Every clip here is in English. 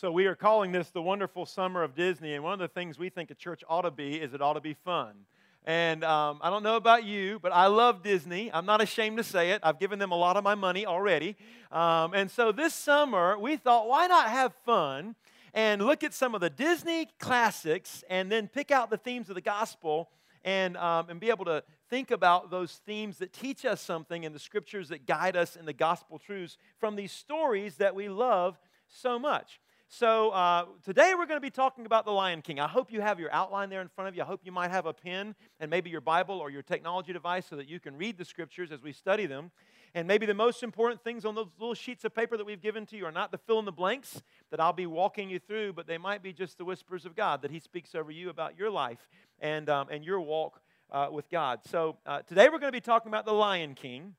So, we are calling this the wonderful summer of Disney. And one of the things we think a church ought to be is it ought to be fun. And um, I don't know about you, but I love Disney. I'm not ashamed to say it. I've given them a lot of my money already. Um, and so this summer, we thought, why not have fun and look at some of the Disney classics and then pick out the themes of the gospel and, um, and be able to think about those themes that teach us something in the scriptures that guide us in the gospel truths from these stories that we love so much. So, uh, today we're going to be talking about the Lion King. I hope you have your outline there in front of you. I hope you might have a pen and maybe your Bible or your technology device so that you can read the scriptures as we study them. And maybe the most important things on those little sheets of paper that we've given to you are not the fill in the blanks that I'll be walking you through, but they might be just the whispers of God that He speaks over you about your life and, um, and your walk uh, with God. So, uh, today we're going to be talking about the Lion King.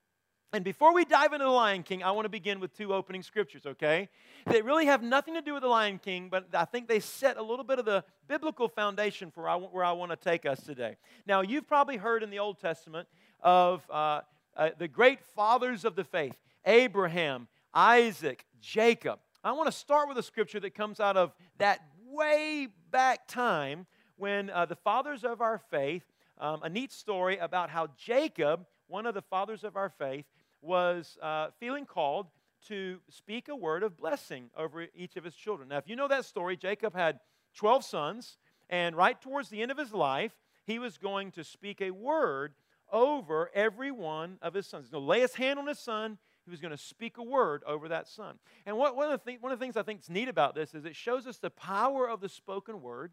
And before we dive into the Lion King, I want to begin with two opening scriptures, okay? They really have nothing to do with the Lion King, but I think they set a little bit of the biblical foundation for where I want to take us today. Now, you've probably heard in the Old Testament of uh, uh, the great fathers of the faith Abraham, Isaac, Jacob. I want to start with a scripture that comes out of that way back time when uh, the fathers of our faith, um, a neat story about how Jacob, one of the fathers of our faith, was uh, feeling called to speak a word of blessing over each of his children. Now, if you know that story, Jacob had 12 sons, and right towards the end of his life, he was going to speak a word over every one of his sons. He's going to lay his hand on his son. He was going to speak a word over that son. And what, one, of the th- one of the things I think is neat about this is it shows us the power of the spoken word.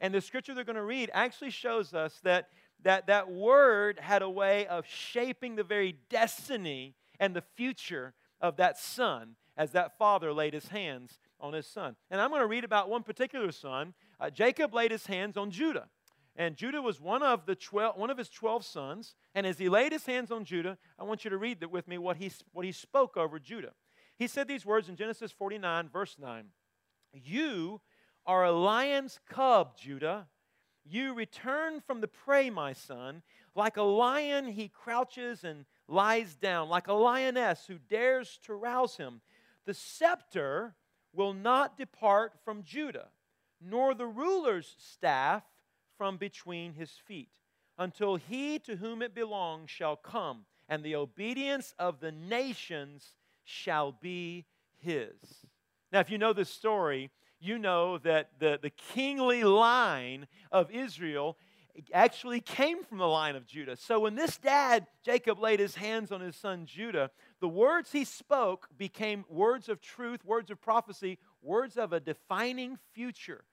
And the scripture they're going to read actually shows us that that that word had a way of shaping the very destiny and the future of that son as that father laid his hands on his son. And I'm going to read about one particular son. Uh, Jacob laid his hands on Judah. And Judah was one of, the 12, one of his 12 sons. And as he laid his hands on Judah, I want you to read with me what he, what he spoke over Judah. He said these words in Genesis 49, verse 9 You are a lion's cub, Judah. You return from the prey, my son. Like a lion, he crouches and lies down, like a lioness who dares to rouse him. The scepter will not depart from Judah, nor the ruler's staff from between his feet, until he to whom it belongs shall come, and the obedience of the nations shall be his. Now, if you know this story, you know that the, the kingly line of Israel actually came from the line of Judah. So when this dad, Jacob, laid his hands on his son Judah, the words he spoke became words of truth, words of prophecy, words of a defining future.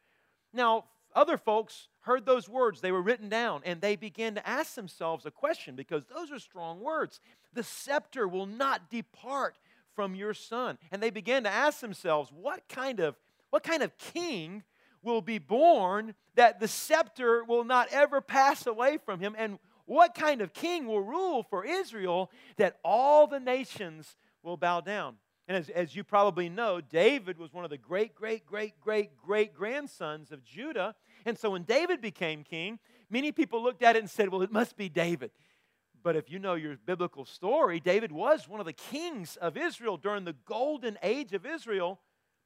Now, other folks heard those words, they were written down, and they began to ask themselves a question because those are strong words. The scepter will not depart from your son. And they began to ask themselves, what kind of what kind of king will be born that the scepter will not ever pass away from him? And what kind of king will rule for Israel that all the nations will bow down? And as, as you probably know, David was one of the great, great, great, great, great grandsons of Judah. And so when David became king, many people looked at it and said, well, it must be David. But if you know your biblical story, David was one of the kings of Israel during the golden age of Israel.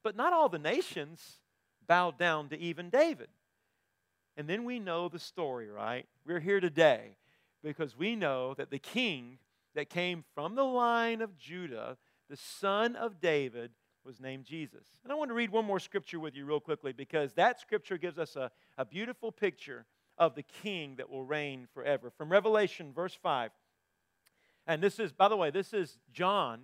But not all the nations bowed down to even David. And then we know the story, right? We're here today because we know that the king that came from the line of Judah, the son of David, was named Jesus. And I want to read one more scripture with you real quickly because that scripture gives us a, a beautiful picture of the king that will reign forever. From Revelation, verse 5. And this is, by the way, this is John.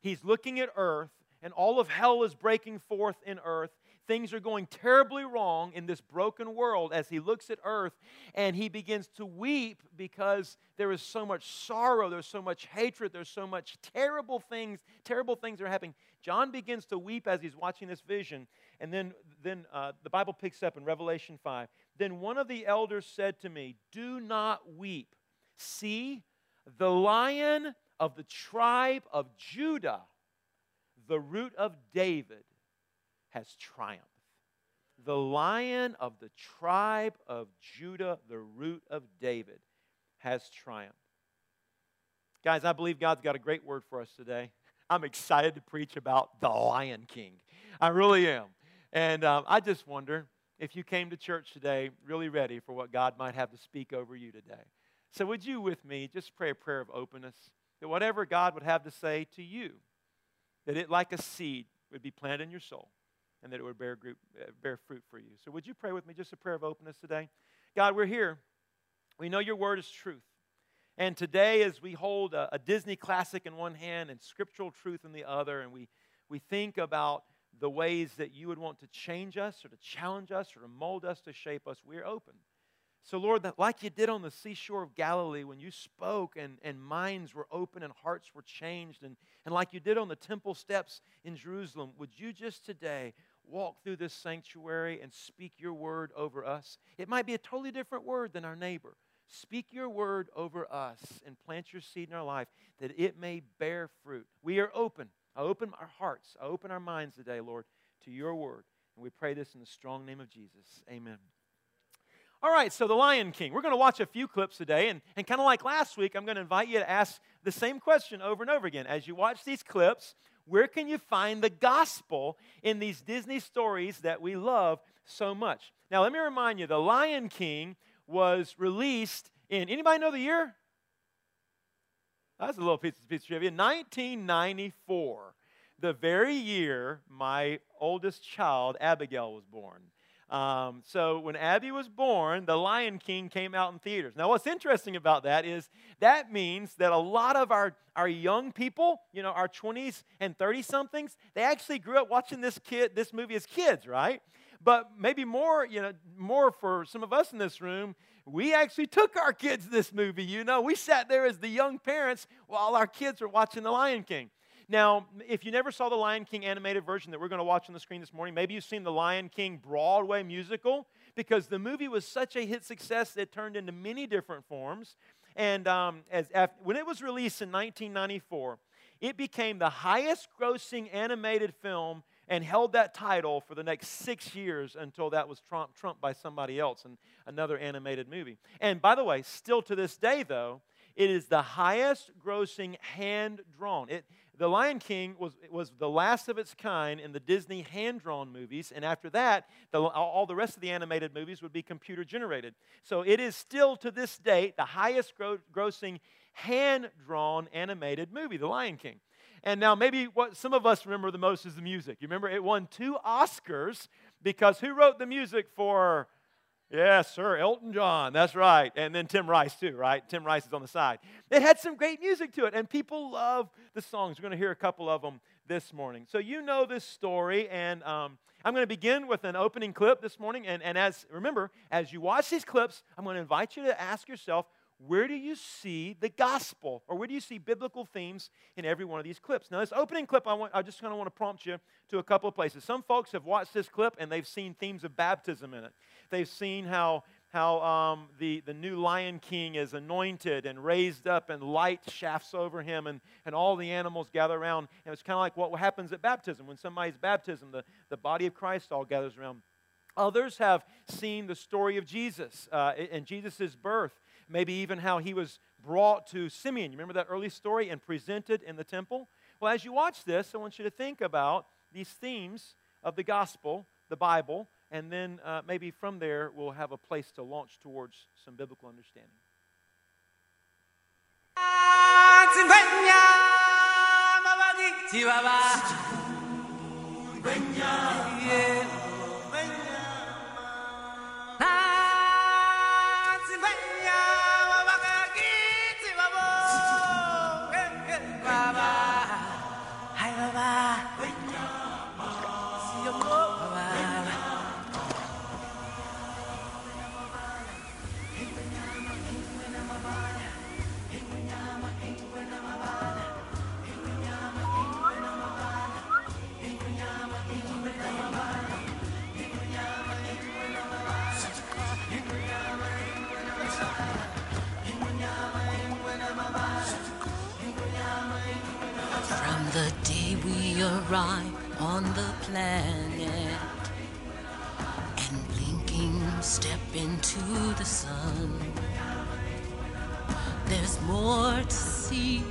He's looking at earth and all of hell is breaking forth in earth. Things are going terribly wrong in this broken world as he looks at earth and he begins to weep because there is so much sorrow, there's so much hatred, there's so much terrible things, terrible things are happening. John begins to weep as he's watching this vision. And then, then uh, the Bible picks up in Revelation 5. Then one of the elders said to me, Do not weep. See, the lion of the tribe of Judah the root of David has triumphed. The lion of the tribe of Judah, the root of David, has triumphed. Guys, I believe God's got a great word for us today. I'm excited to preach about the Lion King. I really am. And um, I just wonder if you came to church today really ready for what God might have to speak over you today. So, would you with me just pray a prayer of openness that whatever God would have to say to you, that it, like a seed, would be planted in your soul and that it would bear, group, uh, bear fruit for you. So, would you pray with me just a prayer of openness today? God, we're here. We know your word is truth. And today, as we hold a, a Disney classic in one hand and scriptural truth in the other, and we, we think about the ways that you would want to change us or to challenge us or to mold us, to shape us, we're open. So, Lord, that like you did on the seashore of Galilee when you spoke and, and minds were open and hearts were changed, and, and like you did on the temple steps in Jerusalem, would you just today walk through this sanctuary and speak your word over us? It might be a totally different word than our neighbor. Speak your word over us and plant your seed in our life that it may bear fruit. We are open. I open our hearts, I open our minds today, Lord, to your word. And we pray this in the strong name of Jesus. Amen. All right, so The Lion King. We're going to watch a few clips today, and, and kind of like last week, I'm going to invite you to ask the same question over and over again. As you watch these clips, where can you find the gospel in these Disney stories that we love so much? Now, let me remind you The Lion King was released in, anybody know the year? That's a little piece, piece of trivia. 1994, the very year my oldest child, Abigail, was born. Um, so when Abby was born, The Lion King came out in theaters. Now, what's interesting about that is that means that a lot of our, our young people, you know, our 20s and 30 somethings, they actually grew up watching this kid, this movie as kids, right? But maybe more, you know, more for some of us in this room, we actually took our kids to this movie, you know. We sat there as the young parents while our kids were watching The Lion King. Now, if you never saw the Lion King animated version that we're going to watch on the screen this morning, maybe you've seen the Lion King Broadway musical because the movie was such a hit success it turned into many different forms. And um, as, after, when it was released in 1994, it became the highest grossing animated film and held that title for the next six years until that was trumped, trumped by somebody else in another animated movie. And by the way, still to this day, though, it is the highest grossing hand drawn. It, the Lion King was, was the last of its kind in the Disney hand drawn movies, and after that, the, all the rest of the animated movies would be computer generated. So it is still to this date the highest gro- grossing hand drawn animated movie, The Lion King. And now, maybe what some of us remember the most is the music. You remember it won two Oscars because who wrote the music for Yes, sir. Elton John. That's right. And then Tim Rice, too, right? Tim Rice is on the side. It had some great music to it, and people love the songs. We're going to hear a couple of them this morning. So, you know this story, and um, I'm going to begin with an opening clip this morning. And, and as remember, as you watch these clips, I'm going to invite you to ask yourself, where do you see the gospel or where do you see biblical themes in every one of these clips now this opening clip i, want, I just kind of want to prompt you to a couple of places some folks have watched this clip and they've seen themes of baptism in it they've seen how how um, the, the new lion king is anointed and raised up and light shafts over him and, and all the animals gather around. And it's kind of like what happens at baptism. When somebody's baptism the, the body of christ all gathers around. Others have seen the story of jesus uh, and jesus' birth maybe even how he was brought to simeon. You remember that early story and presented in the temple? Well as you watch this i want you to think about these themes of the gospel the bible and then uh, maybe from there we'll have a place to launch towards some biblical understanding. On the planet and blinking step into the sun. There's more to see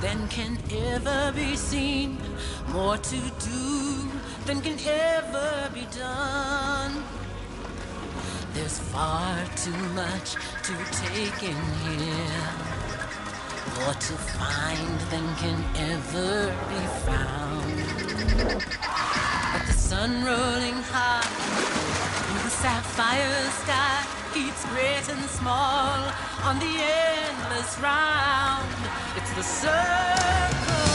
than can ever be seen, more to do than can ever be done. There's far too much to take in here, more to find than can ever be found. But the sun rolling high through the sapphire sky heats great and small on the endless round. It's the circle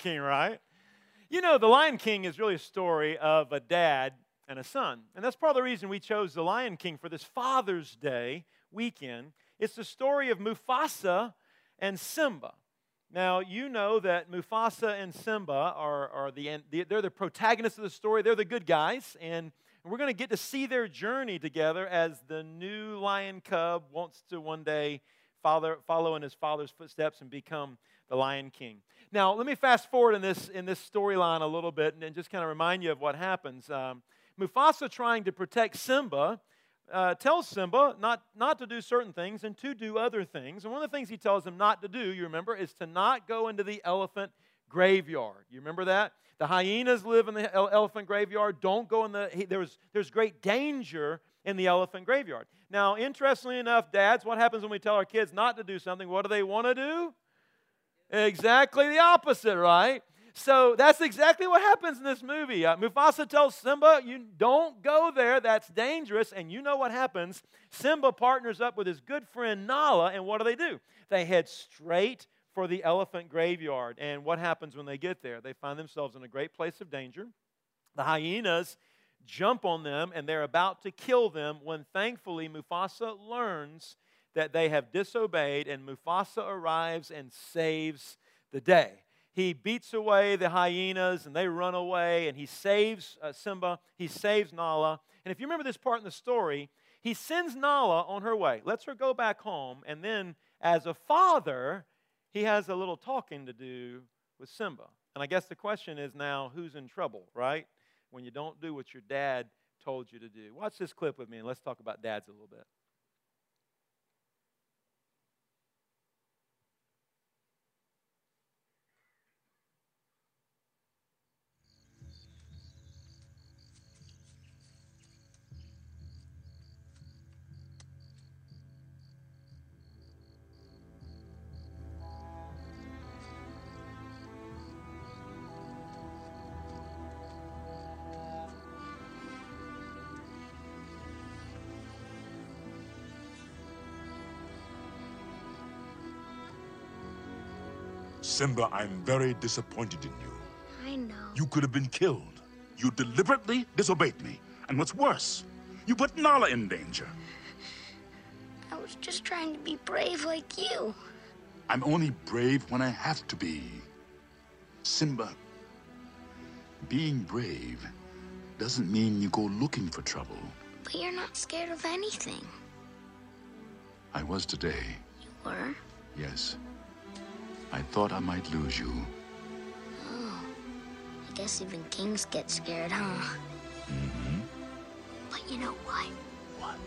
King, right? You know, the Lion King is really a story of a dad and a son. And that's part of the reason we chose the Lion King for this Father's Day weekend. It's the story of Mufasa and Simba. Now, you know that Mufasa and Simba are, are the, they're the protagonists of the story. They're the good guys. And we're going to get to see their journey together as the new lion cub wants to one day father, follow in his father's footsteps and become the Lion King. Now, let me fast forward in this, in this storyline a little bit and, then just kind of remind you of what happens. Um, Mufasa, trying to protect Simba, uh, tells Simba not, not to do certain things and to do other things. And one of the things he tells him not to do, you remember, is to not go into the elephant graveyard. You remember that? The hyenas live in the elephant graveyard. Don't go in the. He, there's, there's great danger in the elephant graveyard. Now, interestingly enough, dads, what happens when we tell our kids not to do something? What do they want to do? Exactly the opposite, right? So that's exactly what happens in this movie. Uh, Mufasa tells Simba, You don't go there, that's dangerous. And you know what happens? Simba partners up with his good friend Nala, and what do they do? They head straight for the elephant graveyard. And what happens when they get there? They find themselves in a great place of danger. The hyenas jump on them, and they're about to kill them when thankfully Mufasa learns that they have disobeyed, and Mufasa arrives and saves the day. He beats away the hyenas and they run away, and he saves uh, Simba, he saves Nala. And if you remember this part in the story, he sends Nala on her way, lets her go back home, and then as a father, he has a little talking to do with Simba. And I guess the question is now who's in trouble, right? When you don't do what your dad told you to do. Watch this clip with me and let's talk about dads a little bit. Simba, I'm very disappointed in you. I know. You could have been killed. You deliberately disobeyed me. And what's worse, you put Nala in danger. I was just trying to be brave like you. I'm only brave when I have to be. Simba, being brave doesn't mean you go looking for trouble. But you're not scared of anything. I was today, You were? yes. I thought I might lose you. Oh. I guess even kings get scared, huh? Mm-hmm. But you know what? What?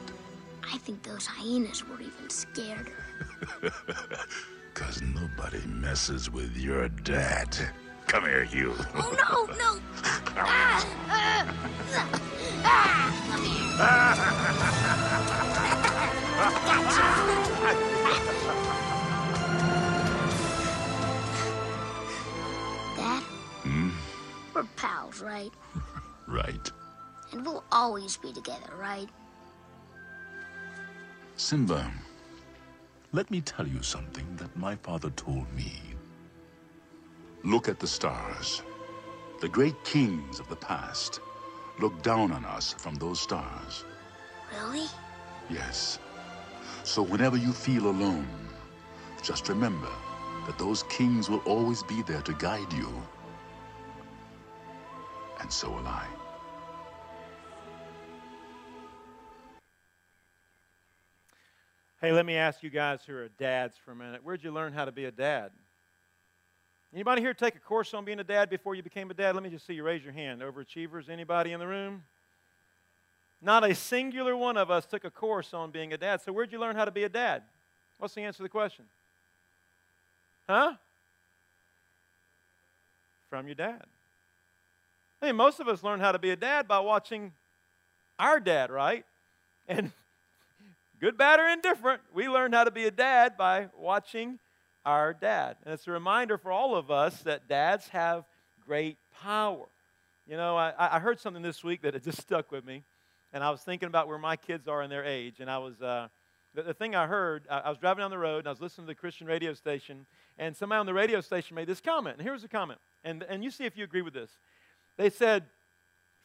I think those hyenas were even scareder. Cause nobody messes with your dad. Come here, you. Oh no, no! ah, ah, ah, come here. right? Right. And we'll always be together, right? Simba, let me tell you something that my father told me. Look at the stars. The great kings of the past look down on us from those stars. Really? Yes. So whenever you feel alone, just remember that those kings will always be there to guide you. And so will I. Hey, let me ask you guys who are dads for a minute. Where'd you learn how to be a dad? Anybody here take a course on being a dad before you became a dad? Let me just see you raise your hand. Overachievers, anybody in the room? Not a singular one of us took a course on being a dad. So where'd you learn how to be a dad? What's the answer to the question? Huh? From your dad. I mean, most of us learn how to be a dad by watching our dad, right? And good, bad, or indifferent, we learn how to be a dad by watching our dad. And it's a reminder for all of us that dads have great power. You know, I, I heard something this week that it just stuck with me, and I was thinking about where my kids are in their age, and I was. Uh, the, the thing I heard, I, I was driving down the road and I was listening to the Christian radio station, and somebody on the radio station made this comment. And here's the comment, and, and you see if you agree with this. They said,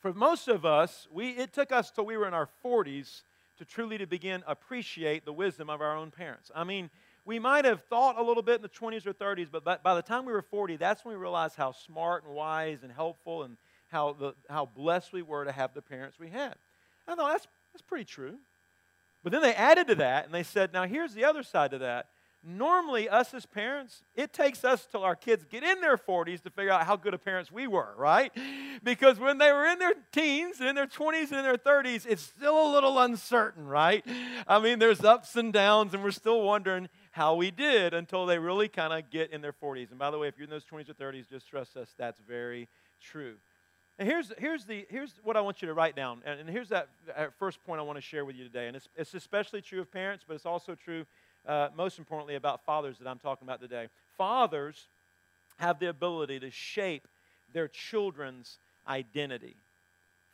for most of us, we, it took us till we were in our 40s to truly to begin appreciate the wisdom of our own parents. I mean, we might have thought a little bit in the 20s or 30s, but by, by the time we were 40, that's when we realized how smart and wise and helpful and how, the, how blessed we were to have the parents we had. I thought that's, that's pretty true. But then they added to that and they said, now here's the other side to that. Normally, us as parents, it takes us till our kids get in their 40s to figure out how good of parents we were, right? Because when they were in their teens and in their 20s and in their 30s, it's still a little uncertain, right? I mean, there's ups and downs, and we're still wondering how we did until they really kind of get in their 40s. And by the way, if you're in those 20s or 30s, just trust us, that's very true. And here's, here's, the, here's what I want you to write down. And, here's that first point I want to share with you today. And it's, it's especially true of parents, but it's also true, uh, most importantly, about fathers that I'm talking about today. Fathers have the ability to shape their children's identity.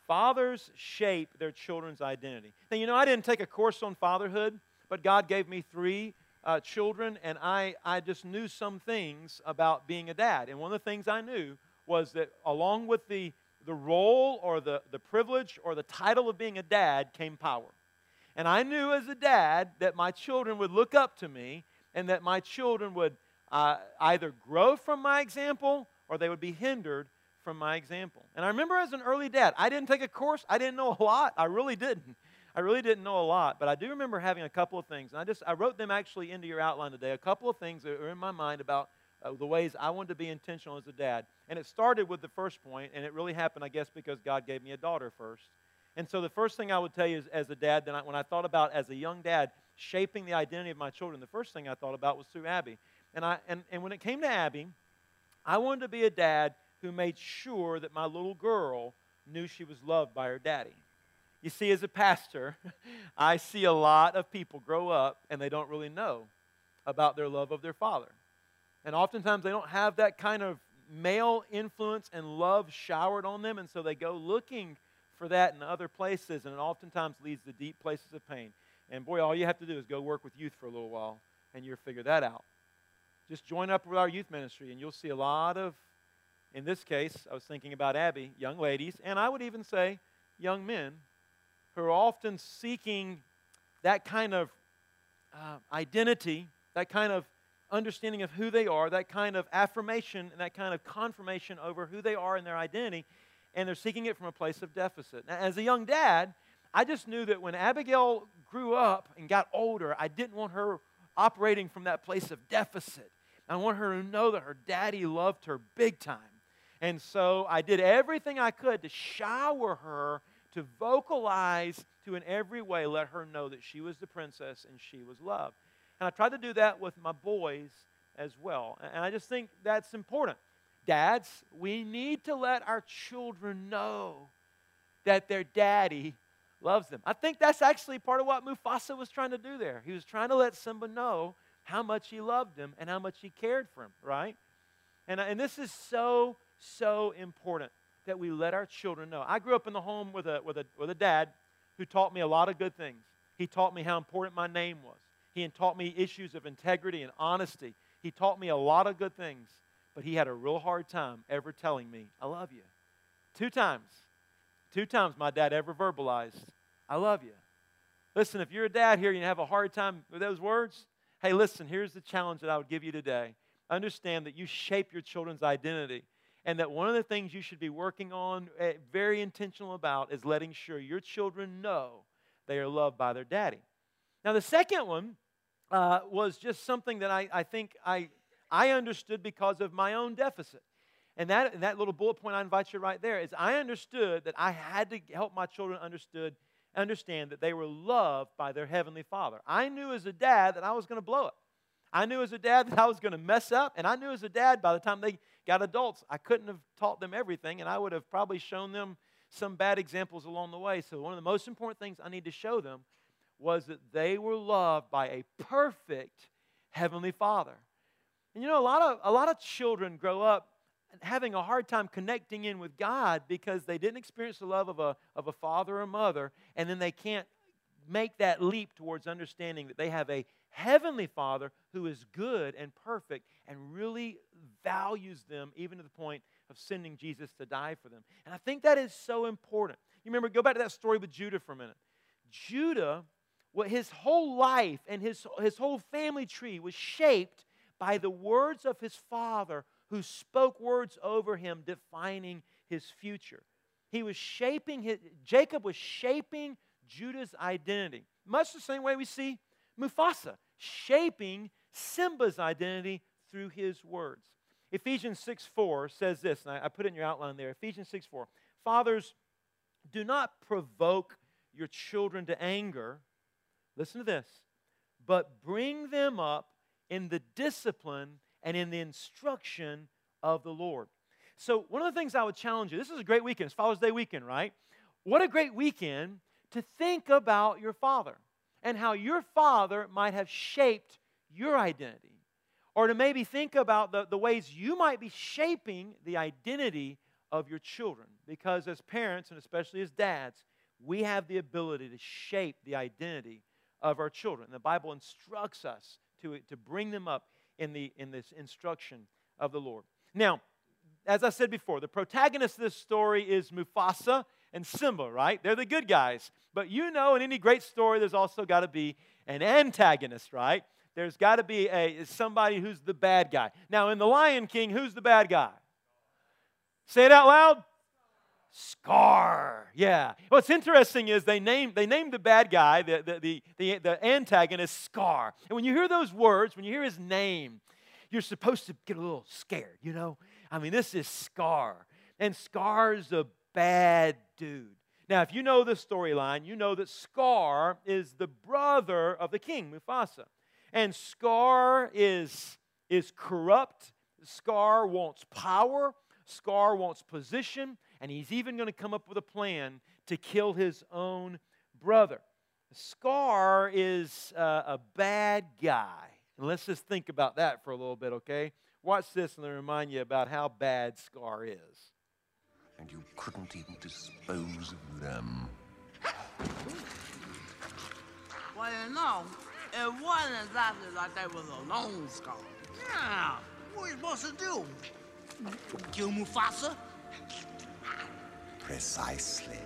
Fathers shape their children's identity. Now, you know, I didn't take a course on fatherhood, but God gave me three uh, children, and I, I just knew some things about being a dad. And one of the things I knew was that along with the, the role or the, the privilege or the title of being a dad came power. And I knew as a dad that my children would look up to me and that my children would uh, either grow from my example or they would be hindered from my example. And I remember as an early dad, I didn't take a course, I didn't know a lot. I really didn't. I really didn't know a lot, but I do remember having a couple of things. And I just I wrote them actually into your outline today. A couple of things that are in my mind about uh, the ways I wanted to be intentional as a dad. And it started with the first point, and it really happened, I guess, because God gave me a daughter first. And so the first thing I would tell you is, as a dad, that I, when I thought about as a young dad shaping the identity of my children, the first thing I thought about was through Abby. And I and, and when it came to Abby, I wanted to be a dad who made sure that my little girl knew she was loved by her daddy. You see, as a pastor, I see a lot of people grow up and they don't really know about their love of their father. And oftentimes they don't have that kind of male influence and love showered on them, and so they go looking for that in other places, and it oftentimes leads to deep places of pain. And boy, all you have to do is go work with youth for a little while, and you'll figure that out. just join up with our youth ministry, and you'll see a lot of, in this case, I was thinking about Abby, young ladies, and I would even say young men, who are often seeking that kind of uh, identity, that kind of understanding of who they are, that kind of affirmation and that kind of confirmation over who they are and their identity, and they're seeking it from a place of deficit. Now, as a young dad, I just knew that when Abigail grew up and got older, I didn't want her operating from that place of deficit. I want her to know that her daddy loved her big time. And so I did everything I could to shower her, to vocalize, to in every way let her know that she was the princess and she was loved. And I tried to do that with my boys as well. And I just think that's important. Dads, we need to let our children know that their daddy loves them. I think that's actually part of what Mufasa was trying to do there. He was trying to let Simba know how much he loved him and how much he cared for him, right? And, and this is so, so important that we let our children know. I grew up in the home with a, with, a, with a dad who taught me a lot of good things. He taught me how important my name was. He taught me issues of integrity and honesty. He taught me a lot of good things, but he had a real hard time ever telling me, I love you. Two times. Two times my dad ever verbalized, I love you. Listen, if you're a dad here and you have a hard time with those words, hey, listen, here's the challenge that I would give you today. Understand that you shape your children's identity, and that one of the things you should be working on, eh, very intentional about, is letting sure your children know they are loved by their daddy. Now, the second one uh, was just something that I, I think I, I understood because of my own deficit. And that, and that little bullet point I invite you right there is I understood that I had to help my children understood, understand that they were loved by their Heavenly Father. I knew as a dad that I was going to blow it. I knew as a dad that I was going to mess up. And I knew as a dad by the time they got adults, I couldn't have taught them everything. And I would have probably shown them some bad examples along the way. So, one of the most important things I need to show them was that they were loved by a perfect Heavenly Father. And you know, a lot of, a lot of children grow up having a hard time connecting in with God because they didn't experience the love of a, of a father or mother, and then they can't make that leap towards understanding that they have a heavenly father who is good and perfect and really values them even to the point of sending Jesus to die for them. And I think that is so important. You remember, go back to that story with Judah for a minute. Judah, what his whole life and his, his whole family tree was shaped by the words of his father who spoke words over him defining his future. He was shaping his, Jacob was shaping Judah's identity. Much the same way we see Mufasa shaping Simba's identity through his words. Ephesians 6 4 says this, and I, I put it in your outline there. Ephesians 6 4. Fathers, do not provoke your children to anger. Listen to this. But bring them up in the discipline and in the instruction of the Lord. So, one of the things I would challenge you this is a great weekend. It's Father's Day weekend, right? What a great weekend to think about your father and how your father might have shaped your identity. Or to maybe think about the, the ways you might be shaping the identity of your children. Because as parents, and especially as dads, we have the ability to shape the identity of our children. The Bible instructs us to, to bring them up in, the, in this instruction of the Lord. Now, as I said before, the protagonist of this story is Mufasa and Simba, right? They're the good guys. But you know, in any great story, there's also got to be an antagonist, right? There's got to be a somebody who's the bad guy. Now, in The Lion King, who's the bad guy? Say it out loud. Scar. Yeah. What's interesting is they named, they named the bad guy, the, the, the, the, the antagonist, Scar. And when you hear those words, when you hear his name, you're supposed to get a little scared, you know? I mean, this is Scar. And Scar's a bad dude. Now, if you know the storyline, you know that Scar is the brother of the king, Mufasa. And Scar is, is corrupt. Scar wants power. Scar wants position and he's even going to come up with a plan to kill his own brother. Scar is uh, a bad guy. And let's just think about that for a little bit, okay? Watch this and let me remind you about how bad Scar is. And you couldn't even dispose of them. Well, you know, it wasn't exactly like they was a lone scar. Yeah, what are you supposed to do? Kill Mufasa? Precisely.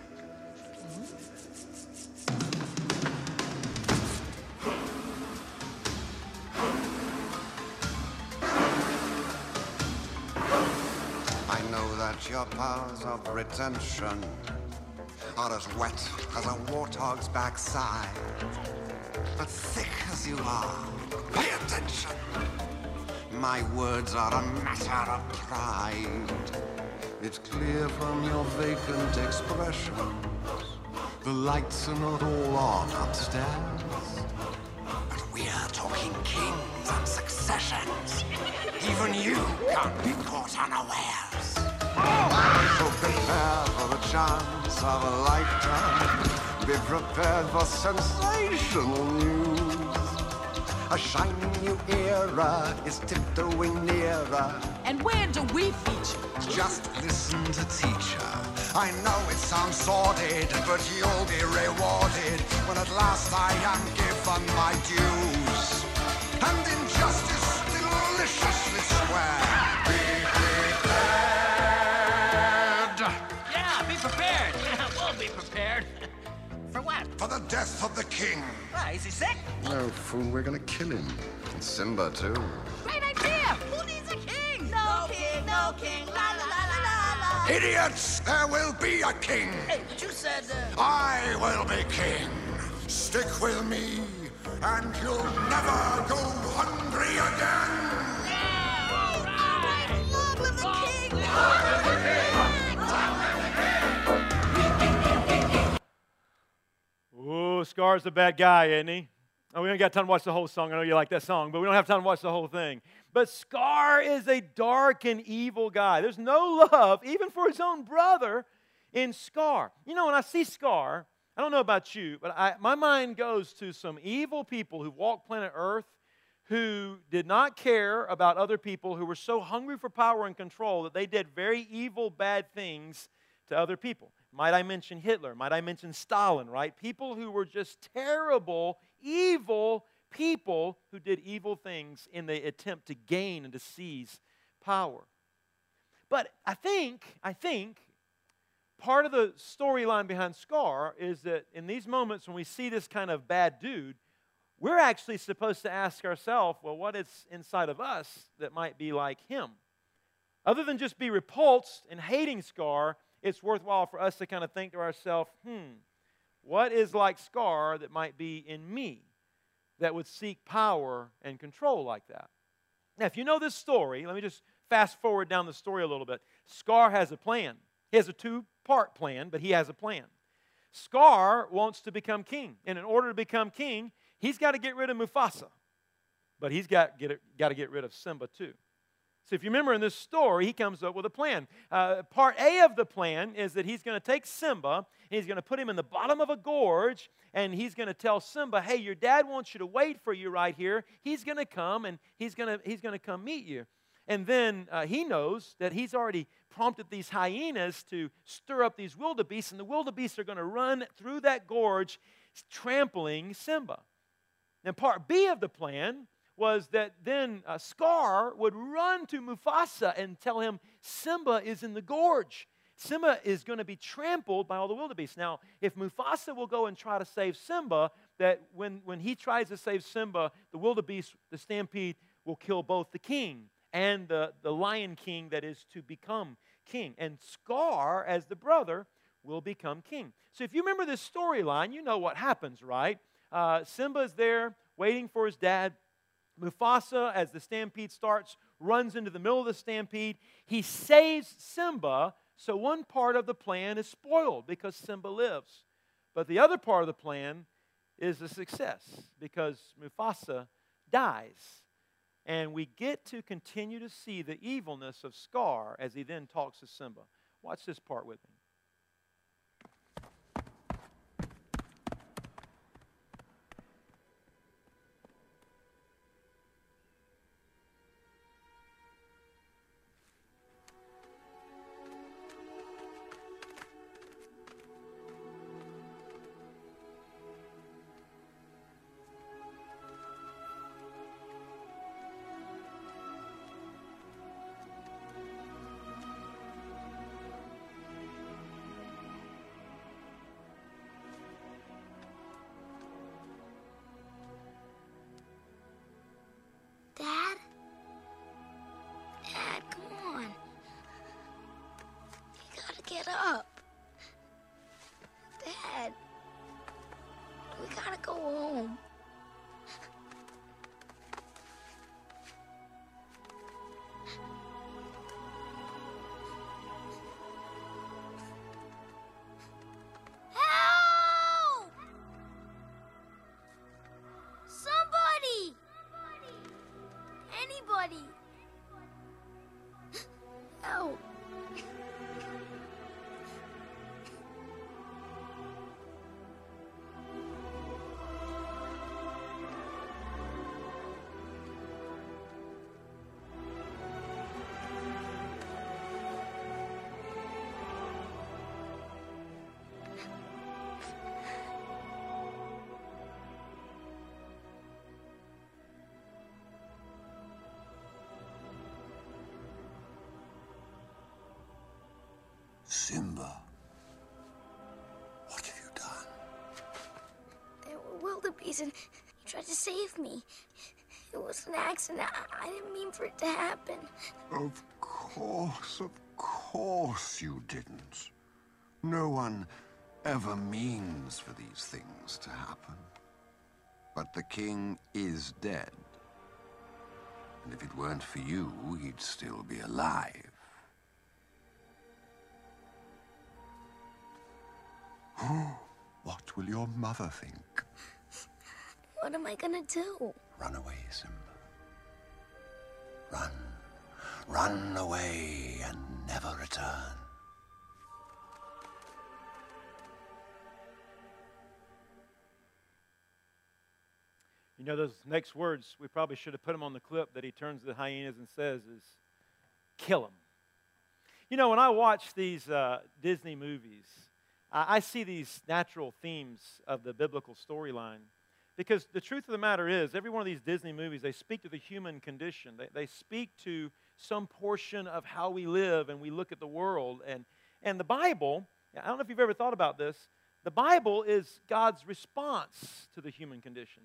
I know that your powers of retention are as wet as a warthog's backside. But thick as you are, pay attention. My words are a matter of pride. It's clear from your vacant expression. The lights are not all on upstairs. But we're talking kings and successions. Even you can't be caught unawares. So prepare for the chance of a lifetime. Be prepared for sensational news. A shining new era is tiptoeing nearer. And where do we feature? Just listen to teacher. I know it sounds sordid, but you'll be rewarded when at last I am given my dues. And injustice deliciously square. Be prepared Yeah, be prepared. Yeah, we'll be prepared. For what? for the death of the king. Why, is he sick? No, fool, we're gonna kill him. And Simba, too. Great idea! Who needs a king? No king, no king, la la la la la la. Idiots! There will be a king! Hey, but you said, uh, I will be king. Stick with me, and you'll never go hungry again. Yeah! Long live the king! Scar's a bad guy, isn't he? Oh, we don't got time to watch the whole song. I know you like that song, but we don't have time to watch the whole thing. But Scar is a dark and evil guy. There's no love, even for his own brother, in Scar. You know, when I see Scar, I don't know about you, but I, my mind goes to some evil people who walked planet Earth who did not care about other people, who were so hungry for power and control that they did very evil, bad things to other people. Might I mention Hitler? Might I mention Stalin, right? People who were just terrible, evil people who did evil things in the attempt to gain and to seize power. But I think, I think part of the storyline behind Scar is that in these moments when we see this kind of bad dude, we're actually supposed to ask ourselves, well, what is inside of us that might be like him? Other than just be repulsed and hating Scar, it's worthwhile for us to kind of think to ourselves, hmm, what is like Scar that might be in me that would seek power and control like that? Now, if you know this story, let me just fast forward down the story a little bit. Scar has a plan. He has a two part plan, but he has a plan. Scar wants to become king. And in order to become king, he's got to get rid of Mufasa. But he's got, to get rid of Simba too. So if you remember in this story, he comes up with a plan. Uh, part A of the plan is that he's going to take Simba and he's going to put him in the bottom of a gorge and he's going to tell Simba, "Hey, your dad wants you to wait for you right here. He's going to come and he's going to he's going to come meet you." And then uh, he knows that he's already prompted these hyenas to stir up these wildebeests, and the wildebeests are going to run through that gorge, trampling Simba. And part B of the plan was that then uh, Scar would run to Mufasa and tell him Simba is in the gorge. Simba is going to be trampled by all the wildebeests. Now, if Mufasa will go and try to save Simba, that when, when he tries to save Simba, the wildebeest, the stampede, will kill both the king and the, the lion king that is to become king. And Scar, as the brother, will become king. So if you remember this storyline, you know what happens, right? Uh, Simba is there waiting for his dad. Mufasa, as the stampede starts, runs into the middle of the stampede. He saves Simba, so one part of the plan is spoiled because Simba lives. But the other part of the plan is a success because Mufasa dies. And we get to continue to see the evilness of Scar as he then talks to Simba. Watch this part with me. Simba, what have you done? There were wildebeest and you tried to save me. It was an accident. I didn't mean for it to happen. Of course, of course you didn't. No one ever means for these things to happen. But the king is dead. And if it weren't for you, he'd still be alive. what will your mother think? What am I gonna do? Run away, Simba. Run. Run away and never return. You know, those next words, we probably should have put them on the clip that he turns to the hyenas and says is, kill them. You know, when I watch these uh, Disney movies, I, see these natural themes of the biblical storyline. Because the truth of the matter is, every one of these Disney movies, they speak to the human condition. They, they speak to some portion of how we live and we look at the world. And, and the Bible, I don't know if you've ever thought about this, the Bible is God's response to the human condition.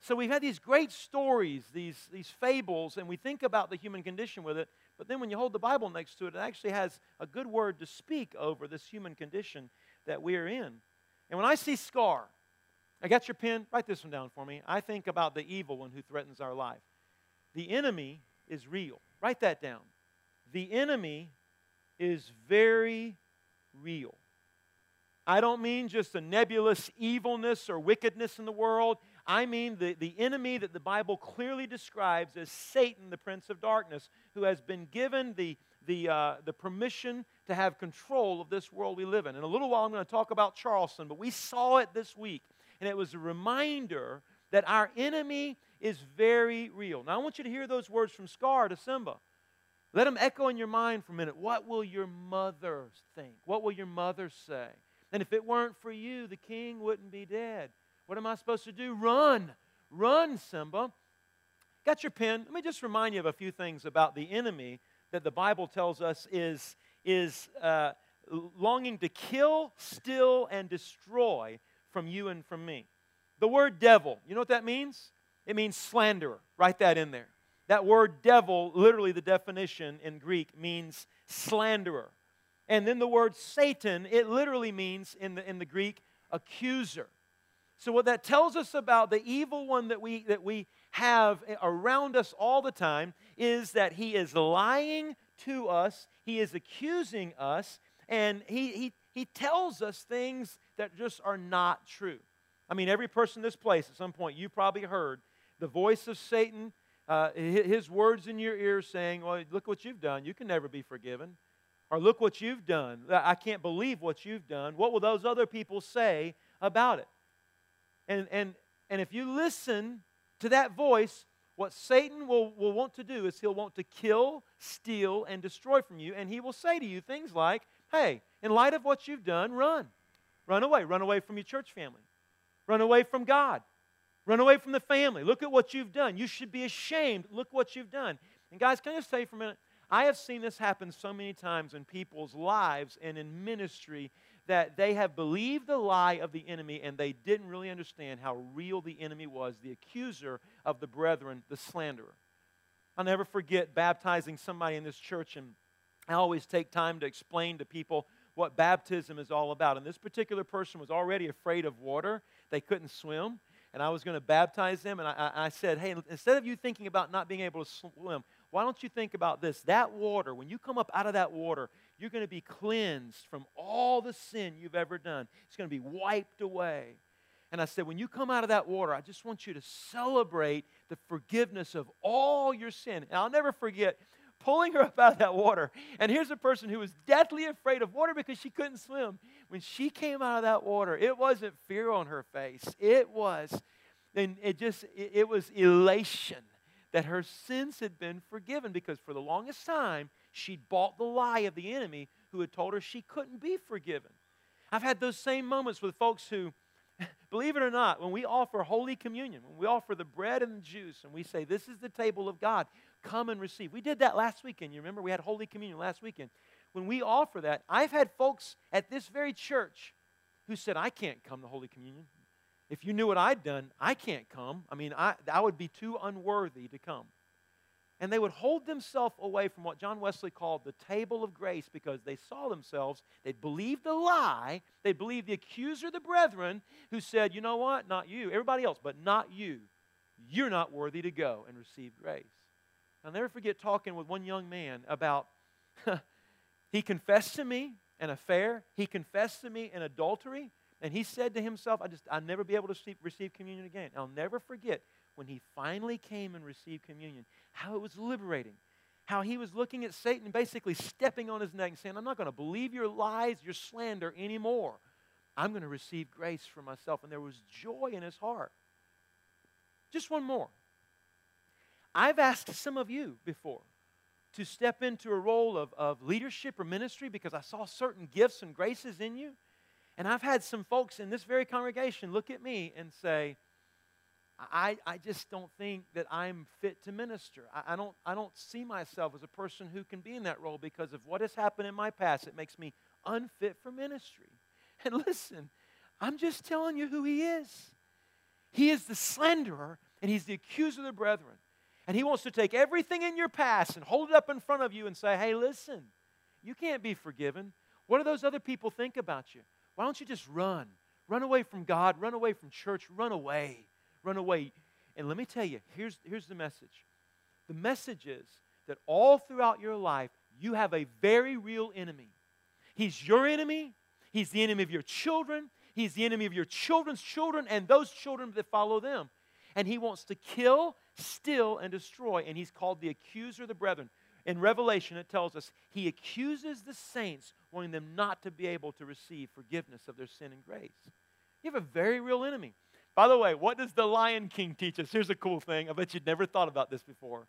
So we've had these great stories, these, these fables, and we think about the human condition with it. But then when you hold the Bible next to it, it actually has a good word to speak over this human condition that we are in. And when I see Scar, I got your pen? Write this one down for me. I think about the evil one who threatens our life. The enemy is real. Write that down. The enemy is very real. I don't mean just a nebulous evilness or wickedness in the world. I mean the, the enemy that the Bible clearly describes as Satan, the prince of darkness, who has been given the, the, uh, the permission to have control of this world we live in. In a little while, I'm going to talk about Charleston, but we saw it this week, and it was a reminder that our enemy is very real. Now, I want you to hear those words from Scar to Simba. Let them echo in your mind for a minute. What will your mother think? What will your mother say? And if it weren't for you, the king wouldn't be dead. What am I supposed to do? Run. Run, Simba. Got your pen? Let me just remind you of a few things about the enemy that the Bible tells us is, is uh, longing to kill, steal, and destroy from you and from me. The word devil, you know what that means? It means slanderer. Write that in there. That word devil, literally the definition in Greek, means slanderer. And then the word Satan, it literally means in the, in the Greek, accuser. So, what that tells us about the evil one that we, that we have around us all the time is that he is lying to us, he is accusing us, and he, he, he tells us things that just are not true. I mean, every person in this place, at some point, you probably heard the voice of Satan, uh, his words in your ear saying, Well, look what you've done. You can never be forgiven. Or look what you've done. I can't believe what you've done. What will those other people say about it? And, and, and if you listen to that voice, what Satan will, will want to do is he'll want to kill, steal, and destroy from you. And he will say to you things like, hey, in light of what you've done, run. Run away. Run away from your church family. Run away from God. Run away from the family. Look at what you've done. You should be ashamed. Look what you've done. And guys, can I just say for a minute? I have seen this happen so many times in people's lives and in ministry that they have believed the lie of the enemy and they didn't really understand how real the enemy was, the accuser of the brethren, the slanderer. I'll never forget baptizing somebody in this church, and I always take time to explain to people what baptism is all about. And this particular person was already afraid of water, they couldn't swim. And I was going to baptize them, and I, I said, Hey, instead of you thinking about not being able to swim, why don't you think about this? That water, when you come up out of that water, you're going to be cleansed from all the sin you've ever done. It's going to be wiped away. And I said, when you come out of that water, I just want you to celebrate the forgiveness of all your sin. And I'll never forget pulling her up out of that water. And here's a person who was deathly afraid of water because she couldn't swim. When she came out of that water, it wasn't fear on her face. It was, and it just, it, was elation that her sins had been forgiven because for the longest time, she'd bought the lie of the enemy who had told her she couldn't be forgiven. I've had those same moments with folks who, believe it or not, when we offer Holy Communion, when we offer the bread and the juice, and we say, This is the table of God, come and receive. We did that last weekend. You remember? We had Holy Communion last weekend. When we offer that, I've had folks at this very church who said, I can't come to Holy Communion. If you knew what I'd done, I can't come. I mean, I, I would be too unworthy to come. And they would hold themselves away from what John Wesley called the table of grace because they saw themselves, they'd believed the lie, they believed the accuser the brethren who said, you know what, not you, everybody else, but not you. You're not worthy to go and receive grace. I'll never forget talking with one young man about, he confessed to me an affair, he confessed to me an adultery, and he said to himself, I just, I'll never be able to receive, receive communion again. I'll never forget when he finally came and received communion, how it was liberating. How he was looking at Satan basically stepping on his neck and saying, I'm not going to believe your lies, your slander anymore. I'm going to receive grace for myself. And there was joy in his heart. Just one more. I've asked some of you before to step into a role of, of leadership or ministry because I saw certain gifts and graces in you. And I've had some folks in this very congregation look at me and say, I, I just don't think that I'm fit to minister. I, I, don't, I don't see myself as a person who can be in that role because of what has happened in my past. It makes me unfit for ministry. And listen, I'm just telling you who he is. He is the slanderer and he's the accuser of the brethren. And he wants to take everything in your past and hold it up in front of you and say, hey, listen, you can't be forgiven. What do those other people think about you? Why don't you just run? Run away from God, run away from church, run away run away. And let me tell you, here's, here's the message. The message is that all throughout your life, you have a very real enemy. He's your enemy, he's the enemy of your children, he's the enemy of your children's children, and those children that follow them. And he wants to kill, steal, and destroy. And he's called the accuser of the brethren. In Revelation, it tells us he accuses the saints, wanting them not to be able to receive forgiveness of their sin and grace. You have a very real enemy. By the way, what does the Lion King teach us? Here's a cool thing. I bet you'd never thought about this before.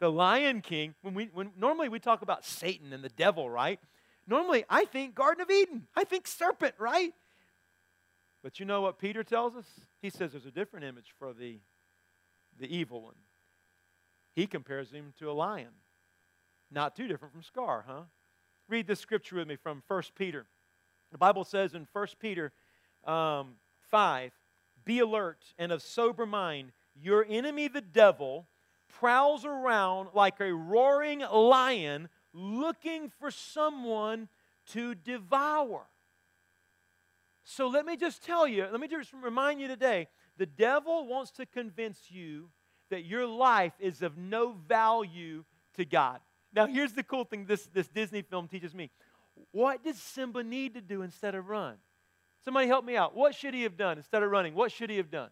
The Lion King, when we when normally we talk about Satan and the devil, right? Normally I think Garden of Eden. I think serpent, right? But you know what Peter tells us? He says there's a different image for the, the evil one. He compares him to a lion. Not too different from Scar, huh? Read this scripture with me from 1 Peter. The Bible says in 1 Peter um, 5 be alert and of sober mind. Your enemy, the devil, prowls around like a roaring lion looking for someone to devour. So let me just tell you, let me just remind you today the devil wants to convince you that your life is of no value to God. Now, here's the cool thing this, this Disney film teaches me. What does Simba need to do instead of run? Somebody help me out. What should he have done instead of running? What should he have done?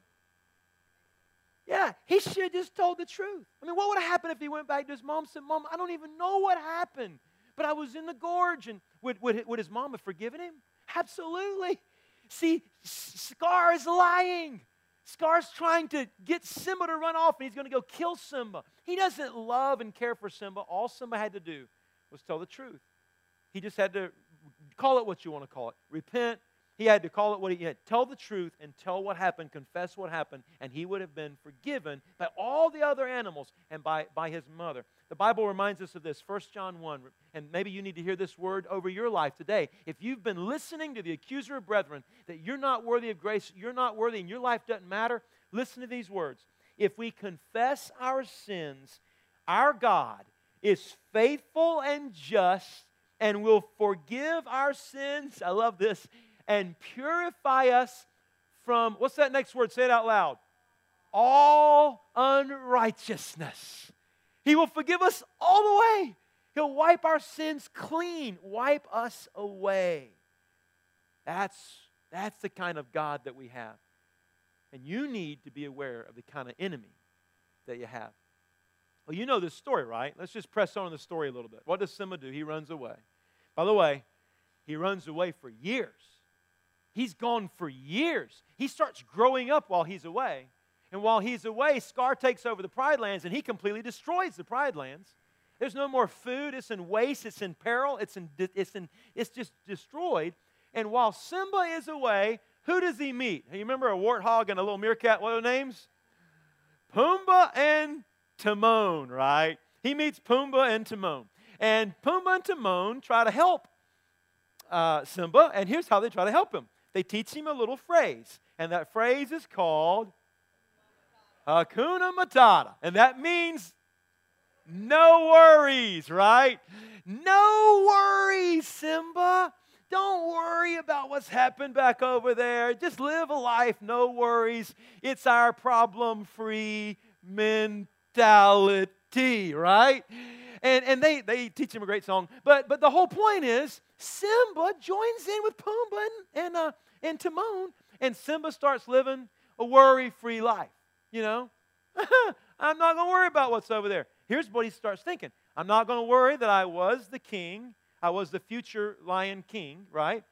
Yeah, he should have just told the truth. I mean, what would have happened if he went back to his mom and said, Mom, I don't even know what happened, but I was in the gorge. And would, would, would his mom have forgiven him? Absolutely. See, Scar is lying. Scar's trying to get Simba to run off, and he's going to go kill Simba. He doesn't love and care for Simba. All Simba had to do was tell the truth. He just had to call it what you want to call it repent, he had to call it what he had. Tell the truth and tell what happened, confess what happened, and he would have been forgiven by all the other animals and by, by his mother. The Bible reminds us of this, 1 John 1, and maybe you need to hear this word over your life today. If you've been listening to the accuser of brethren that you're not worthy of grace, you're not worthy, and your life doesn't matter, listen to these words. If we confess our sins, our God is faithful and just and will forgive our sins. I love this and purify us from, what's that next word? Say it out loud. All unrighteousness. He will forgive us all the way. He'll wipe our sins clean, wipe us away. That's, that's the kind of God that we have. And you need to be aware of the kind of enemy that you have. Well, you know this story, right? Let's just press on the story a little bit. What does Simba do? He runs away. By the way, he runs away for years. He's gone for years. He starts growing up while he's away. And while he's away, Scar takes over the Pride Lands and he completely destroys the Pride Lands. There's no more food. It's in waste. It's in peril. It's, in, it's, in, it's just destroyed. And while Simba is away, who does he meet? You remember a warthog and a little meerkat? What are their names? Pumbaa and Timon, right? He meets Pumbaa and Timon. And Pumbaa and Timon try to help uh, Simba, and here's how they try to help him they teach him a little phrase. And that phrase is called Hakuna Matata. And that means no worries, right? No worries, Simba. Don't worry about what's happened back over there. Just live a life, no worries. It's our problem free mentality, right? And, and they, they teach him a great song. But, but the whole point is Simba joins in with Pumbaa and, and, uh, and Timon, and Simba starts living a worry free life. You know, I'm not going to worry about what's over there. Here's what he starts thinking I'm not going to worry that I was the king I was the future Lion King, right?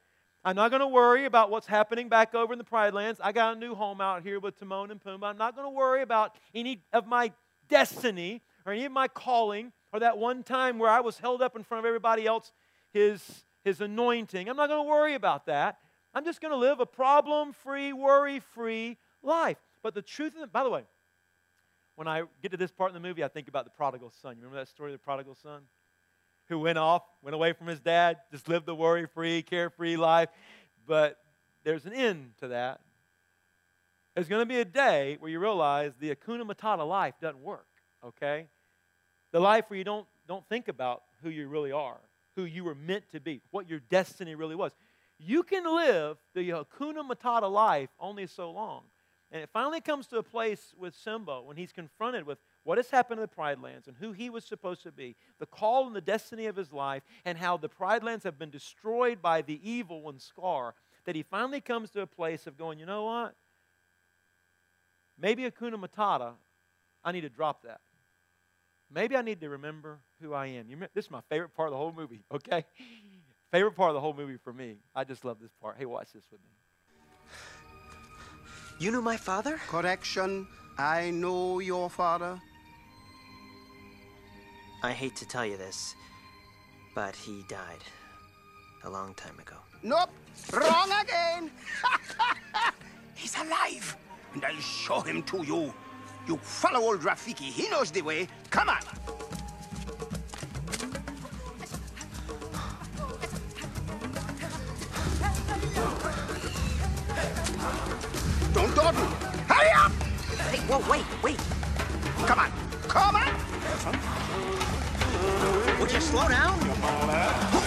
I'm not going to worry about what's happening back over in the Pride Lands. I got a new home out here with Timon and Pumbaa. I'm not going to worry about any of my destiny or any of my calling or that one time where I was held up in front of everybody else, his, his anointing. I'm not going to worry about that. I'm just going to live a problem free, worry free life. But the truth of it, by the way, when I get to this part in the movie, I think about the prodigal son. You remember that story of the prodigal son? who went off, went away from his dad, just lived the worry free, carefree life. But there's an end to that. There's going to be a day where you realize the Hakuna Matata life doesn't work, okay? The life where you don't, don't think about who you really are, who you were meant to be, what your destiny really was. You can live the Hakuna Matata life only so long. And it finally comes to a place with Simba when he's confronted with what has happened to the Pride Lands and who he was supposed to be, the call and the destiny of his life, and how the Pride Lands have been destroyed by the evil one Scar, that he finally comes to a place of going, you know what? Maybe Hakuna Matata, I need to drop that. Maybe I need to remember who I am. Remember, this is my favorite part of the whole movie, okay? favorite part of the whole movie for me. I just love this part. Hey, watch this with me. You knew my father? Correction. I know your father. I hate to tell you this, but he died a long time ago. Nope. Wrong again. He's alive. And I'll show him to you. You follow old Rafiki. He knows the way. Come on. Don't dawdle. Hurry up! Hey, whoa, wait, wait. Come on. Come on. Would you slow down?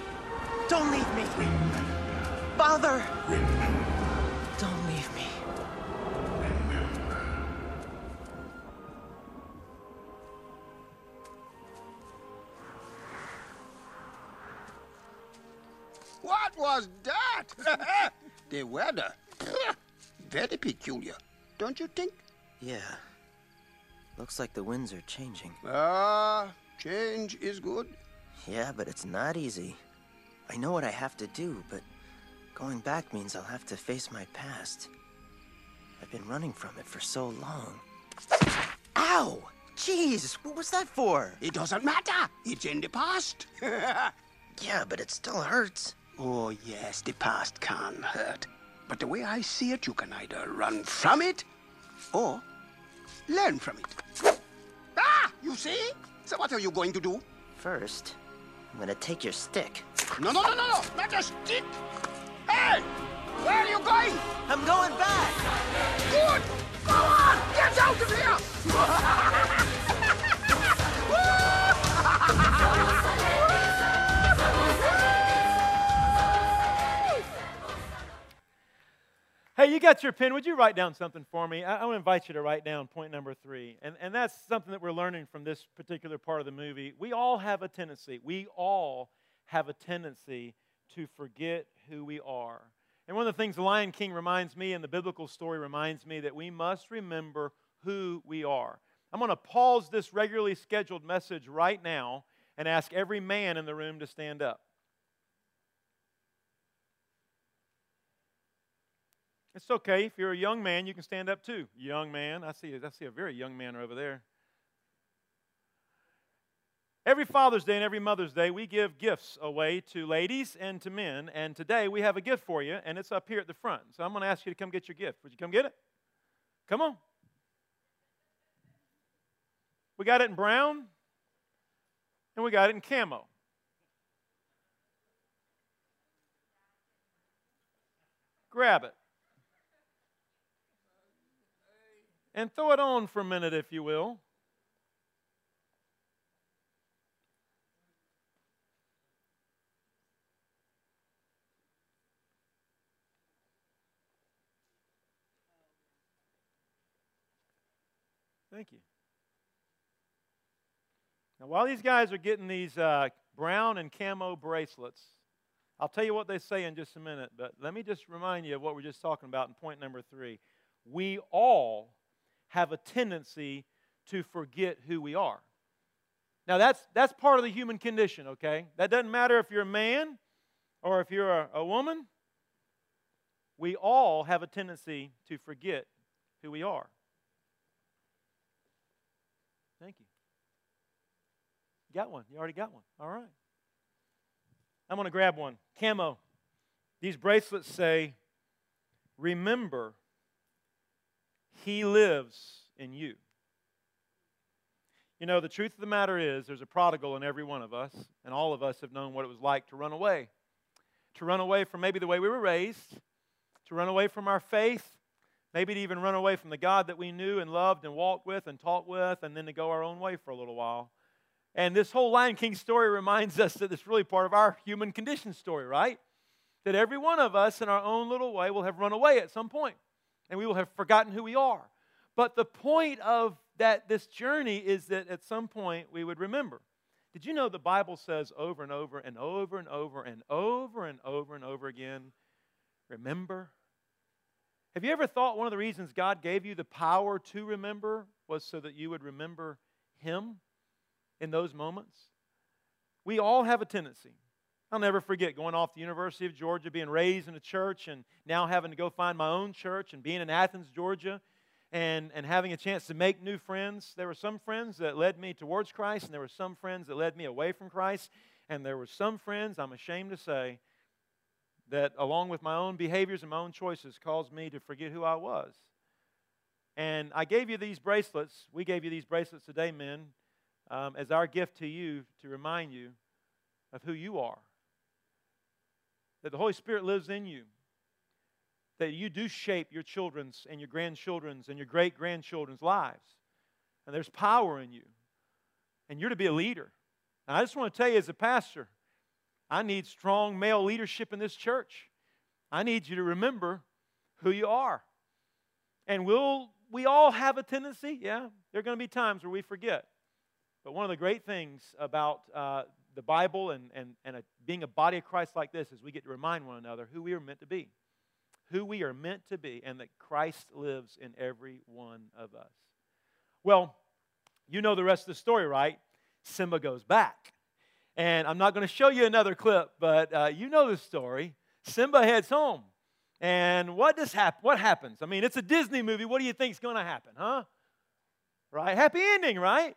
Don't leave me! Remember, Father! remember, Don't leave me. remember. What was that? the weather. Very peculiar, don't you think? Yeah. Looks like the winds are changing. Ah, change is good. Yeah, but it's not easy. I know what I have to do, but going back means I'll have to face my past. I've been running from it for so long. Ow! Jeez, what was that for? It doesn't matter. It's in the past. Yeah, but it still hurts. oh, yes, the past can hurt. But the way I see it, you can either run from it or learn from it. Ah, you see? So what are you going to do? First, I'm gonna take your stick. No, no, no, no, no, not a stick. Hey, where are you going? I'm going back! Good. Go on, get out of here. Hey, you got your pen. Would you write down something for me? I, I want to invite you to write down point number three. And, and that's something that we're learning from this particular part of the movie. We all have a tendency, we all have a tendency to forget who we are. And one of the things the Lion King reminds me and the biblical story reminds me that we must remember who we are. I'm going to pause this regularly scheduled message right now and ask every man in the room to stand up. It's okay. If you're a young man, you can stand up too. Young man. I see, I see a very young man over there. Every Father's Day and every Mother's Day, we give gifts away to ladies and to men. And today we have a gift for you, and it's up here at the front. So I'm going to ask you to come get your gift. Would you come get it? Come on. We got it in brown, and we got it in camo. Grab it. And throw it on for a minute, if you will. Thank you. Now, while these guys are getting these uh, brown and camo bracelets, I'll tell you what they say in just a minute, but let me just remind you of what we're just talking about in point number three. We all have a tendency to forget who we are. Now, that's, that's part of the human condition, okay? That doesn't matter if you're a man or if you're a, a woman. We all have a tendency to forget who we are. Thank you. You got one. You already got one. All right. I'm going to grab one. Camo. These bracelets say, Remember, he lives in you. You know, the truth of the matter is, there's a prodigal in every one of us, and all of us have known what it was like to run away. To run away from maybe the way we were raised, to run away from our faith, maybe to even run away from the God that we knew and loved and walked with and talked with, and then to go our own way for a little while. And this whole Lion King story reminds us that it's really part of our human condition story, right? That every one of us in our own little way will have run away at some point, and we will have forgotten who we are. But the point of that this journey is that at some point we would remember. Did you know the Bible says over and over and over and over and over and over and over again, remember? Have you ever thought one of the reasons God gave you the power to remember was so that you would remember Him in those moments? We all have a tendency. I'll never forget going off the University of Georgia, being raised in a church, and now having to go find my own church and being in Athens, Georgia, and, and having a chance to make new friends. There were some friends that led me towards Christ, and there were some friends that led me away from Christ. And there were some friends, I'm ashamed to say, that along with my own behaviors and my own choices caused me to forget who I was. And I gave you these bracelets. We gave you these bracelets today, men, um, as our gift to you to remind you of who you are. That the Holy Spirit lives in you. That you do shape your children's and your grandchildren's and your great grandchildren's lives. And there's power in you. And you're to be a leader. And I just want to tell you, as a pastor, I need strong male leadership in this church. I need you to remember who you are. And we'll, we all have a tendency, yeah, there are going to be times where we forget. But one of the great things about uh, the Bible and, and, and a, being a body of Christ like this is we get to remind one another who we are meant to be. Who we are meant to be, and that Christ lives in every one of us. Well, You know the rest of the story, right? Simba goes back. And I'm not going to show you another clip, but uh, you know the story. Simba heads home. And what does happen? What happens? I mean, it's a Disney movie. What do you think is going to happen, huh? Right? Happy ending, right?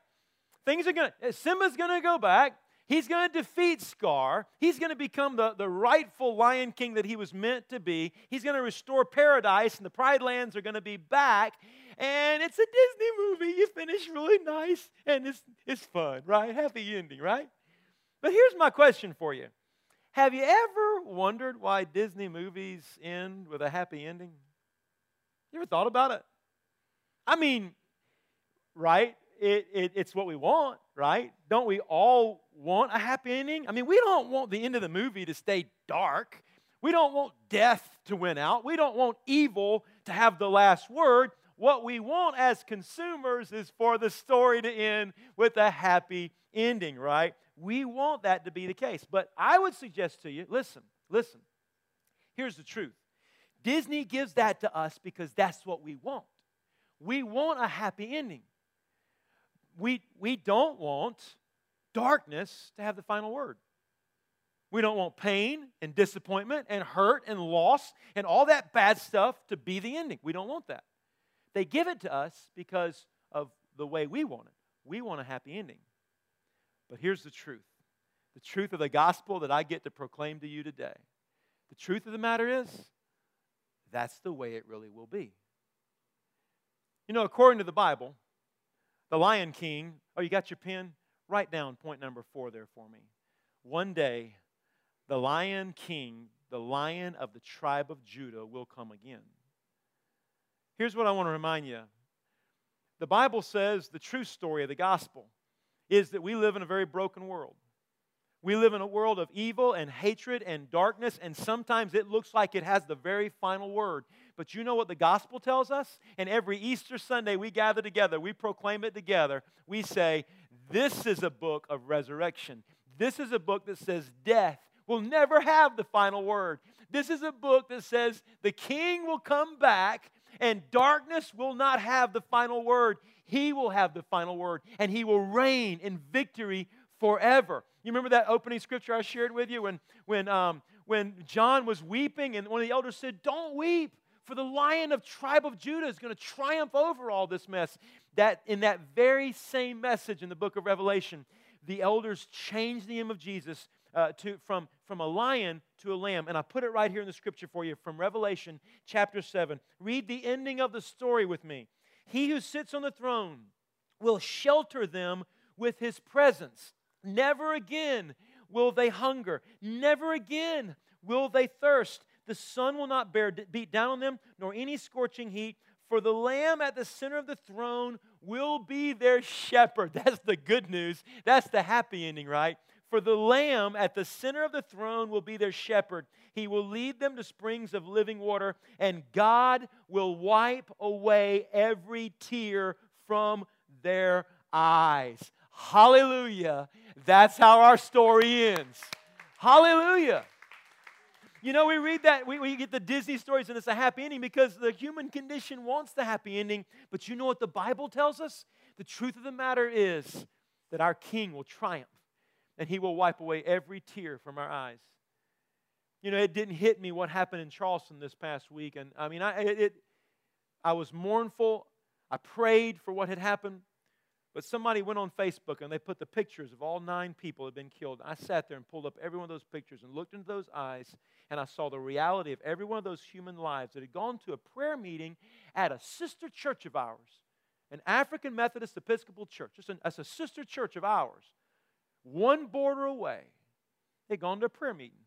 Things are going to, Simba's going to go back. He's going to defeat Scar. He's going to become the, the rightful Lion King that he was meant to be. He's going to restore paradise, and the Pride Lands are going to be back. And it's a Disney movie. You finish really nice, and it's, it's fun, right? Happy ending, right? But here's my question for you Have you ever wondered why Disney movies end with a happy ending? You ever thought about it? I mean, right? It, it, it's what we want, right? Don't we all want a happy ending? I mean, we don't want the end of the movie to stay dark. We don't want death to win out. We don't want evil to have the last word. What we want as consumers is for the story to end with a happy ending, right? We want that to be the case. But I would suggest to you listen, listen. Here's the truth Disney gives that to us because that's what we want. We want a happy ending. We, we don't want darkness to have the final word. We don't want pain and disappointment and hurt and loss and all that bad stuff to be the ending. We don't want that. They give it to us because of the way we want it. We want a happy ending. But here's the truth the truth of the gospel that I get to proclaim to you today. The truth of the matter is, that's the way it really will be. You know, according to the Bible, the Lion King, oh, you got your pen? Write down point number four there for me. One day, the Lion King, the Lion of the tribe of Judah, will come again. Here's what I want to remind you the Bible says the true story of the gospel is that we live in a very broken world. We live in a world of evil and hatred and darkness, and sometimes it looks like it has the very final word. But you know what the gospel tells us? And every Easter Sunday we gather together, we proclaim it together. We say, This is a book of resurrection. This is a book that says death will never have the final word. This is a book that says the king will come back and darkness will not have the final word. He will have the final word, and he will reign in victory forever. You remember that opening scripture I shared with you when, when, um, when John was weeping, and one of the elders said, Don't weep, for the lion of tribe of Judah is going to triumph over all this mess. That in that very same message in the book of Revelation, the elders changed the name of Jesus uh, to, from, from a lion to a lamb. And I put it right here in the scripture for you from Revelation chapter 7. Read the ending of the story with me. He who sits on the throne will shelter them with his presence. Never again will they hunger. Never again will they thirst. The sun will not bear, beat down on them, nor any scorching heat. For the Lamb at the center of the throne will be their shepherd. That's the good news. That's the happy ending, right? For the Lamb at the center of the throne will be their shepherd. He will lead them to springs of living water, and God will wipe away every tear from their eyes. Hallelujah. That's how our story ends. Hallelujah. You know, we read that, we, we get the Disney stories, and it's a happy ending because the human condition wants the happy ending. But you know what the Bible tells us? The truth of the matter is that our King will triumph and He will wipe away every tear from our eyes. You know, it didn't hit me what happened in Charleston this past week. And I mean, I, it, it I was mournful. I prayed for what had happened. But somebody went on Facebook and they put the pictures of all nine people that had been killed. I sat there and pulled up every one of those pictures and looked into those eyes, and I saw the reality of every one of those human lives that had gone to a prayer meeting at a sister church of ours, an African Methodist Episcopal church. Just an, as a sister church of ours one border away, they'd gone to a prayer meeting.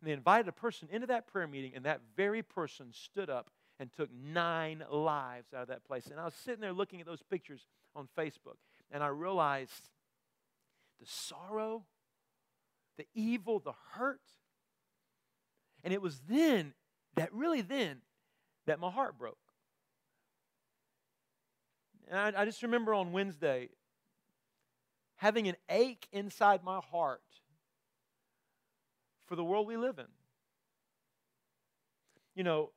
And they invited a person into that prayer meeting, and that very person stood up and took nine lives out of that place. And I was sitting there looking at those pictures on Facebook, and I realized the sorrow, the evil, the hurt. And it was then, that really then, that my heart broke. And I, I just remember on Wednesday, having an ache inside my heart for the world we live in. You know,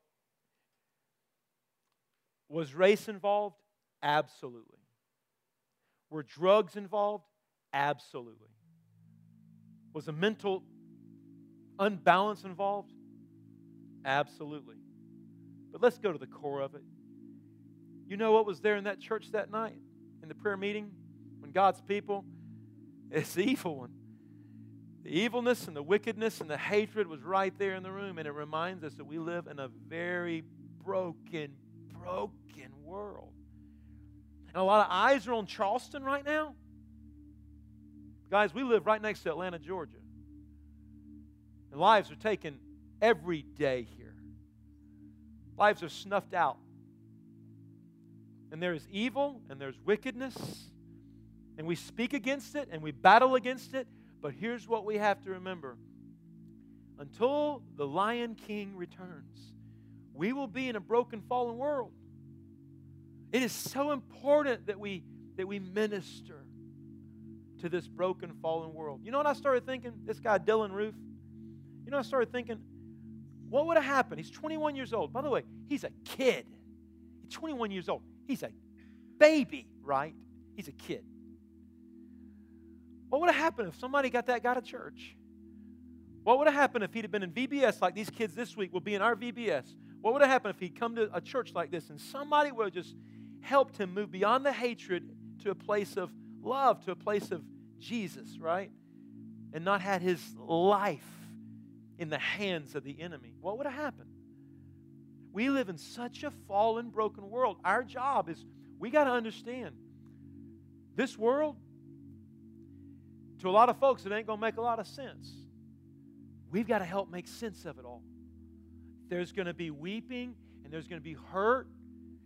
was race involved? Absolutely. Were drugs involved? Absolutely. Was a mental unbalance involved? Absolutely. But let's go to the core of it. You know what was there in that church that night, in the prayer meeting, when God's people? It's evil one. The evilness and the wickedness and the hatred was right there in the room, and it reminds us that we live in a very broken, broken world. And a lot of eyes are on Charleston right now. Guys, we live right next to Atlanta, Georgia. And lives are taken every day here. Lives are snuffed out. And there is evil and there's wickedness. And we speak against it and we battle against it. But here's what we have to remember until the Lion King returns, we will be in a broken, fallen world. It is so important that we, that we minister to this broken, fallen world. You know what I started thinking? This guy, Dylann Roof. You know, I started thinking, what would have happened? He's 21 years old. By the way, he's a kid. He's 21 years old. He's a baby, right? He's a kid. What would have happened if somebody got that guy to church? What would have happened if he'd have been in VBS like these kids this week will be in our VBS? What would have happened if he'd come to a church like this and somebody would have just helped him move beyond the hatred to a place of love, to a place of Jesus, right? And not had his life in the hands of the enemy? What would have happened? We live in such a fallen, broken world. Our job is we got to understand this world to a lot of folks, it ain't going to make a lot of sense. We've got to help make sense of it all. There's going to be weeping, and there's going to be hurt,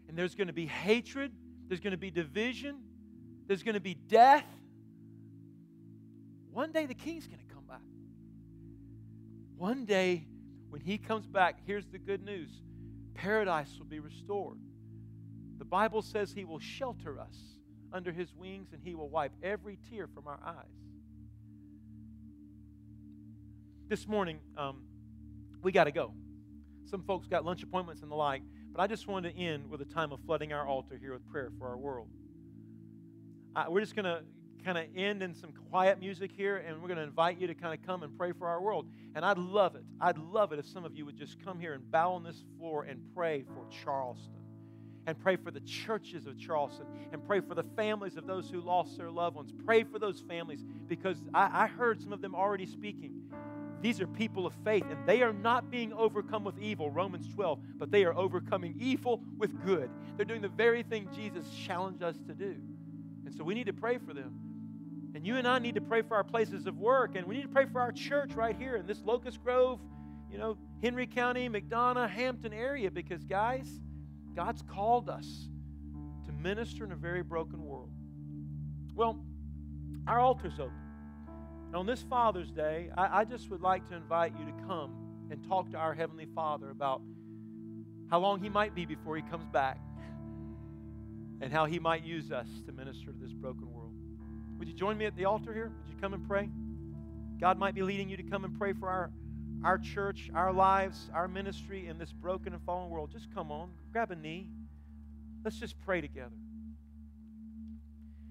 and there's going to be hatred, there's going to be division, there's going to be death. One day the king's going to come back. One day when he comes back, here's the good news paradise will be restored. The Bible says he will shelter us under his wings and he will wipe every tear from our eyes. This morning, um, we got to go. Some folks got lunch appointments and the like, but I just wanted to end with a time of flooding our altar here with prayer for our world. Uh, we're just going to kind of end in some quiet music here, and we're going to invite you to kind of come and pray for our world. And I'd love it. I'd love it if some of you would just come here and bow on this floor and pray for Charleston and pray for the churches of Charleston and pray for the families of those who lost their loved ones. Pray for those families because I, I heard some of them already speaking. These are people of faith, and they are not being overcome with evil, Romans 12, but they are overcoming evil with good. They're doing the very thing Jesus challenged us to do. And so we need to pray for them. And you and I need to pray for our places of work, and we need to pray for our church right here in this Locust Grove, you know, Henry County, McDonough, Hampton area, because, guys, God's called us to minister in a very broken world. Well, our altar's open. On this Father's Day, I, I just would like to invite you to come and talk to our Heavenly Father about how long He might be before He comes back and how He might use us to minister to this broken world. Would you join me at the altar here? Would you come and pray? God might be leading you to come and pray for our, our church, our lives, our ministry in this broken and fallen world. Just come on, grab a knee. Let's just pray together.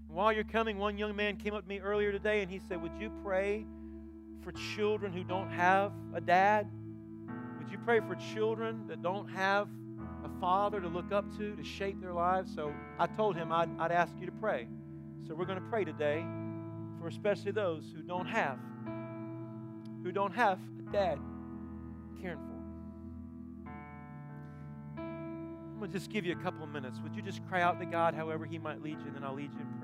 While you're coming, one young man came up to me earlier today and he said, Would you pray for children who don't have a dad? Would you pray for children that don't have a father to look up to, to shape their lives? So I told him I'd, I'd ask you to pray. So we're going to pray today for especially those who don't have, who don't have a dad caring for. I'm going to just give you a couple of minutes. Would you just cry out to God however He might lead you, and then I'll lead you in prayer?